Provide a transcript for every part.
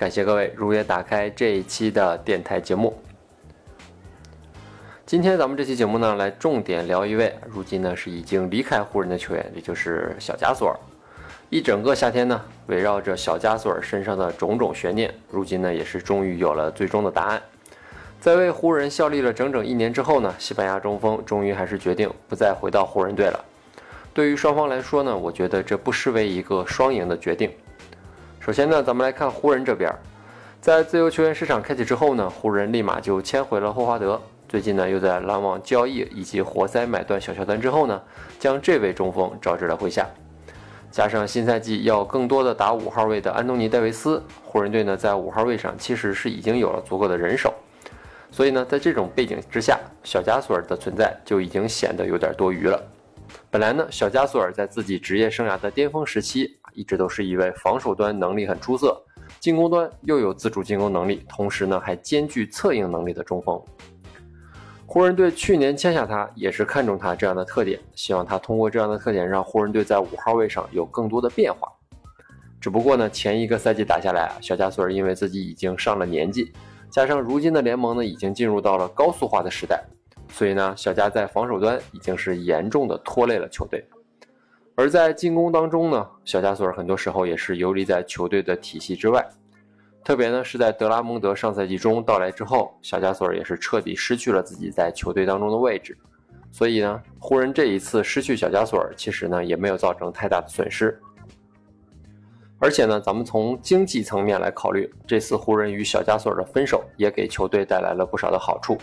感谢各位如约打开这一期的电台节目。今天咱们这期节目呢，来重点聊一位如今呢是已经离开湖人的球员，也就是小加索尔。一整个夏天呢，围绕着小加索尔身上的种种悬念，如今呢也是终于有了最终的答案。在为湖人效力了整整一年之后呢，西班牙中锋终于还是决定不再回到湖人队了。对于双方来说呢，我觉得这不失为一个双赢的决定。首先呢，咱们来看湖人这边，在自由球员市场开启之后呢，湖人立马就签回了霍华德。最近呢，又在篮网交易以及活塞买断小乔丹之后呢，将这位中锋招至了麾下。加上新赛季要更多的打五号位的安东尼戴维斯，湖人队呢在五号位上其实是已经有了足够的人手。所以呢，在这种背景之下，小加索尔的存在就已经显得有点多余了。本来呢，小加索尔在自己职业生涯的巅峰时期。一直都是一位防守端能力很出色，进攻端又有自主进攻能力，同时呢还兼具策应能力的中锋。湖人队去年签下他，也是看中他这样的特点，希望他通过这样的特点让湖人队在五号位上有更多的变化。只不过呢，前一个赛季打下来啊，小加索尔因为自己已经上了年纪，加上如今的联盟呢已经进入到了高速化的时代，所以呢，小加在防守端已经是严重的拖累了球队。而在进攻当中呢，小加索尔很多时候也是游离在球队的体系之外，特别呢是在德拉蒙德上赛季中到来之后，小加索尔也是彻底失去了自己在球队当中的位置。所以呢，湖人这一次失去小加索尔，其实呢也没有造成太大的损失。而且呢，咱们从经济层面来考虑，这次湖人与小加索尔的分手也给球队带来了不少的好处。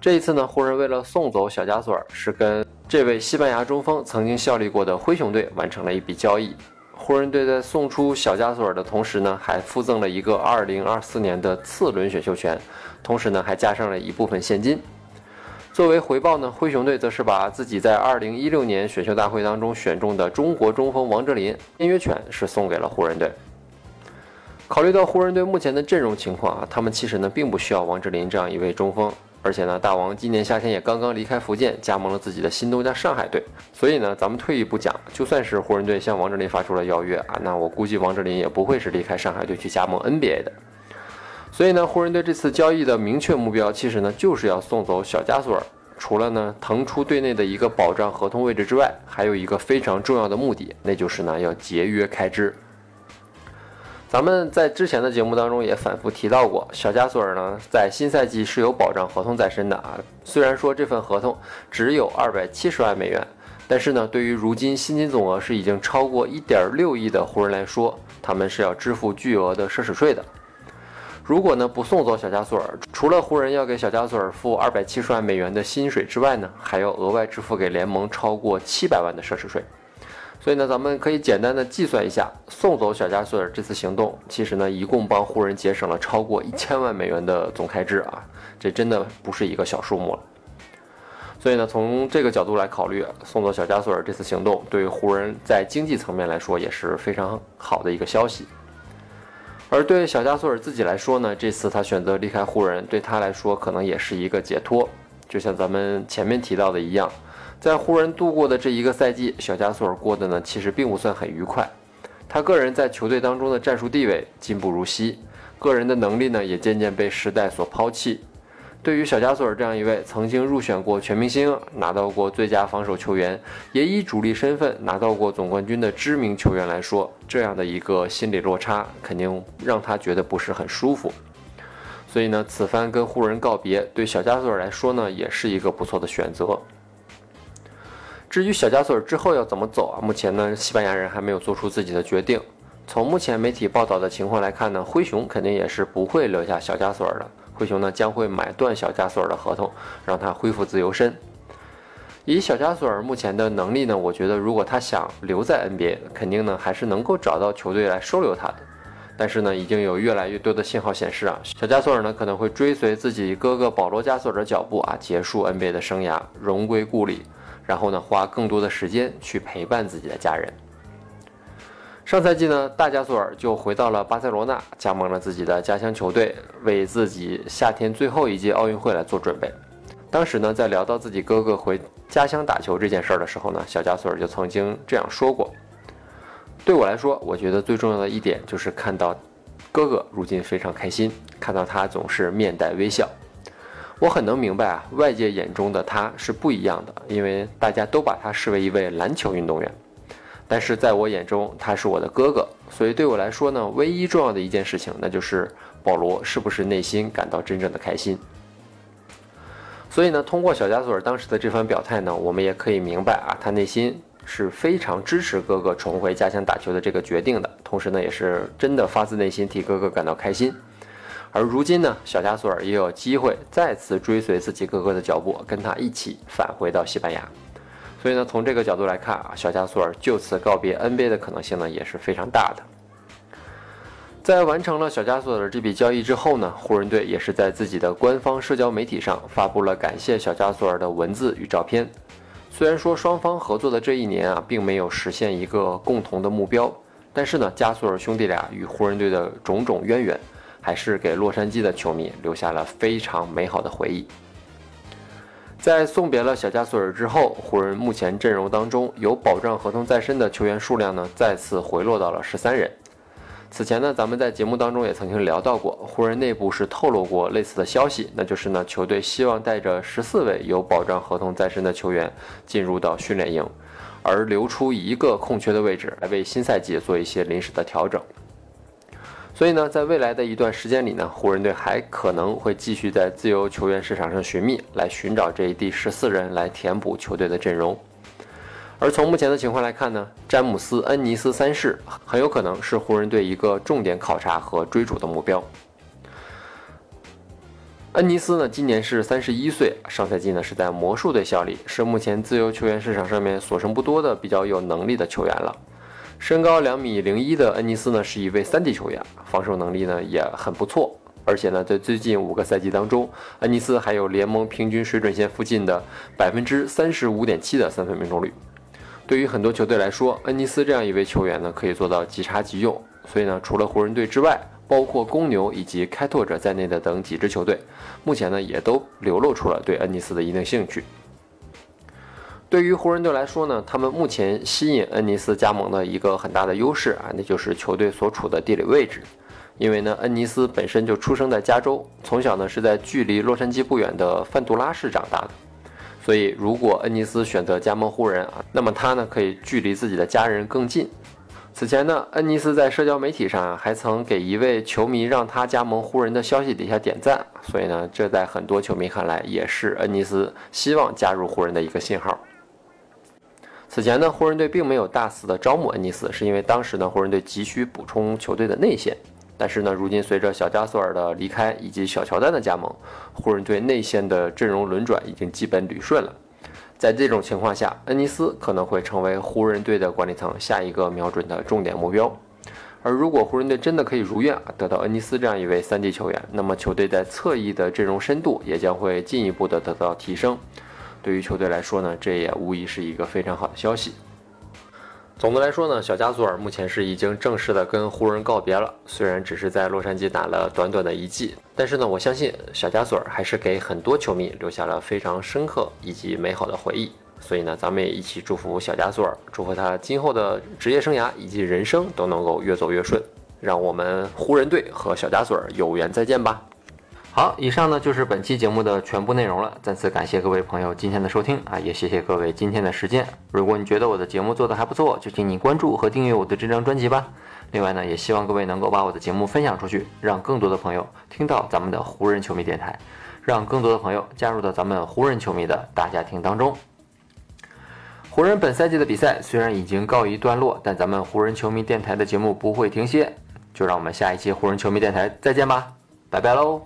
这一次呢，湖人为了送走小加索尔，是跟这位西班牙中锋曾经效力过的灰熊队完成了一笔交易。湖人队在送出小加索尔的同时呢，还附赠了一个2024年的次轮选秀权，同时呢，还加上了一部分现金。作为回报呢，灰熊队则是把自己在2016年选秀大会当中选中的中国中锋王哲林签约权是送给了湖人队。考虑到湖人队目前的阵容情况啊，他们其实呢并不需要王哲林这样一位中锋。而且呢，大王今年夏天也刚刚离开福建，加盟了自己的新东家上海队。所以呢，咱们退一步讲，就算是湖人队向王哲林发出了邀约啊，那我估计王哲林也不会是离开上海队去加盟 NBA 的。所以呢，湖人队这次交易的明确目标，其实呢就是要送走小加索尔。除了呢腾出队内的一个保障合同位置之外，还有一个非常重要的目的，那就是呢要节约开支。咱们在之前的节目当中也反复提到过，小加索尔呢在新赛季是有保障合同在身的啊。虽然说这份合同只有二百七十万美元，但是呢，对于如今薪金总额是已经超过一点六亿的湖人来说，他们是要支付巨额的奢侈税的。如果呢不送走小加索尔，除了湖人要给小加索尔付二百七十万美元的薪水之外呢，还要额外支付给联盟超过七百万的奢侈税。所以呢，咱们可以简单的计算一下，送走小加索尔这次行动，其实呢，一共帮湖人节省了超过一千万美元的总开支啊，这真的不是一个小数目了。所以呢，从这个角度来考虑，送走小加索尔这次行动，对于湖人在经济层面来说也是非常好的一个消息。而对小加索尔自己来说呢，这次他选择离开湖人，对他来说可能也是一个解脱，就像咱们前面提到的一样。在湖人度过的这一个赛季，小加索尔过得呢其实并不算很愉快。他个人在球队当中的战术地位进步如昔，个人的能力呢也渐渐被时代所抛弃。对于小加索尔这样一位曾经入选过全明星、拿到过最佳防守球员，也以主力身份拿到过总冠军的知名球员来说，这样的一个心理落差肯定让他觉得不是很舒服。所以呢，此番跟湖人告别，对小加索尔来说呢，也是一个不错的选择。至于小加索尔之后要怎么走啊？目前呢，西班牙人还没有做出自己的决定。从目前媒体报道的情况来看呢，灰熊肯定也是不会留下小加索尔的。灰熊呢将会买断小加索尔的合同，让他恢复自由身。以小加索尔目前的能力呢，我觉得如果他想留在 NBA，肯定呢还是能够找到球队来收留他的。但是呢，已经有越来越多的信号显示啊，小加索尔呢可能会追随自己哥哥保罗加索尔的脚步啊，结束 NBA 的生涯，荣归故里，然后呢，花更多的时间去陪伴自己的家人。上赛季呢，大加索尔就回到了巴塞罗那，加盟了自己的家乡球队，为自己夏天最后一届奥运会来做准备。当时呢，在聊到自己哥哥回家乡打球这件事儿的时候呢，小加索尔就曾经这样说过。对我来说，我觉得最重要的一点就是看到哥哥如今非常开心，看到他总是面带微笑。我很能明白啊，外界眼中的他是不一样的，因为大家都把他视为一位篮球运动员。但是在我眼中，他是我的哥哥，所以对我来说呢，唯一重要的一件事情，那就是保罗是不是内心感到真正的开心。所以呢，通过小加索尔当时的这番表态呢，我们也可以明白啊，他内心。是非常支持哥哥重回家乡打球的这个决定的，同时呢，也是真的发自内心替哥哥感到开心。而如今呢，小加索尔也有机会再次追随自己哥哥的脚步，跟他一起返回到西班牙。所以呢，从这个角度来看啊，小加索尔就此告别 NBA 的可能性呢也是非常大的。在完成了小加索尔这笔交易之后呢，湖人队也是在自己的官方社交媒体上发布了感谢小加索尔的文字与照片。虽然说双方合作的这一年啊，并没有实现一个共同的目标，但是呢，加索尔兄弟俩与湖人队的种种渊源，还是给洛杉矶的球迷留下了非常美好的回忆。在送别了小加索尔之后，湖人目前阵容当中有保障合同在身的球员数量呢，再次回落到了十三人。此前呢，咱们在节目当中也曾经聊到过，湖人内部是透露过类似的消息，那就是呢，球队希望带着十四位有保障合同在身的球员进入到训练营，而留出一个空缺的位置来为新赛季做一些临时的调整。所以呢，在未来的一段时间里呢，湖人队还可能会继续在自由球员市场上寻觅，来寻找这一第十四人来填补球队的阵容。而从目前的情况来看呢，詹姆斯·恩尼斯三世很有可能是湖人队一个重点考察和追逐的目标。恩尼斯呢，今年是三十一岁，上赛季呢是在魔术队效力，是目前自由球员市场上面所剩不多的比较有能力的球员了。身高两米零一的恩尼斯呢，是一位三 D 球员，防守能力呢也很不错，而且呢，在最近五个赛季当中，恩尼斯还有联盟平均水准线附近的百分之三十五点七的三分命中率。对于很多球队来说，恩尼斯这样一位球员呢，可以做到即插即用。所以呢，除了湖人队之外，包括公牛以及开拓者在内的等几支球队，目前呢也都流露出了对恩尼斯的一定兴趣。对于湖人队来说呢，他们目前吸引恩尼斯加盟的一个很大的优势啊，那就是球队所处的地理位置。因为呢，恩尼斯本身就出生在加州，从小呢是在距离洛杉矶不远的范杜拉市长大的。所以，如果恩尼斯选择加盟湖人啊，那么他呢可以距离自己的家人更近。此前呢，恩尼斯在社交媒体上还曾给一位球迷让他加盟湖人的消息底下点赞，所以呢，这在很多球迷看来也是恩尼斯希望加入湖人的一个信号。此前呢，湖人队并没有大肆的招募恩尼斯，是因为当时呢，湖人队急需补充球队的内线。但是呢，如今随着小加索尔的离开以及小乔丹的加盟，湖人队内线的阵容轮转已经基本捋顺了。在这种情况下，恩尼斯可能会成为湖人队的管理层下一个瞄准的重点目标。而如果湖人队真的可以如愿得到恩尼斯这样一位三 D 球员，那么球队在侧翼的阵容深度也将会进一步的得到提升。对于球队来说呢，这也无疑是一个非常好的消息。总的来说呢，小加索尔目前是已经正式的跟湖人告别了。虽然只是在洛杉矶打了短短的一季，但是呢，我相信小加索尔还是给很多球迷留下了非常深刻以及美好的回忆。所以呢，咱们也一起祝福小加索尔，祝福他今后的职业生涯以及人生都能够越走越顺。让我们湖人队和小加索尔有缘再见吧。好，以上呢就是本期节目的全部内容了。再次感谢各位朋友今天的收听啊，也谢谢各位今天的时间。如果你觉得我的节目做得还不错，就请你关注和订阅我的这张专辑吧。另外呢，也希望各位能够把我的节目分享出去，让更多的朋友听到咱们的湖人球迷电台，让更多的朋友加入到咱们湖人球迷的大家庭当中。湖人本赛季的比赛虽然已经告一段落，但咱们湖人球迷电台的节目不会停歇。就让我们下一期湖人球迷电台再见吧，拜拜喽。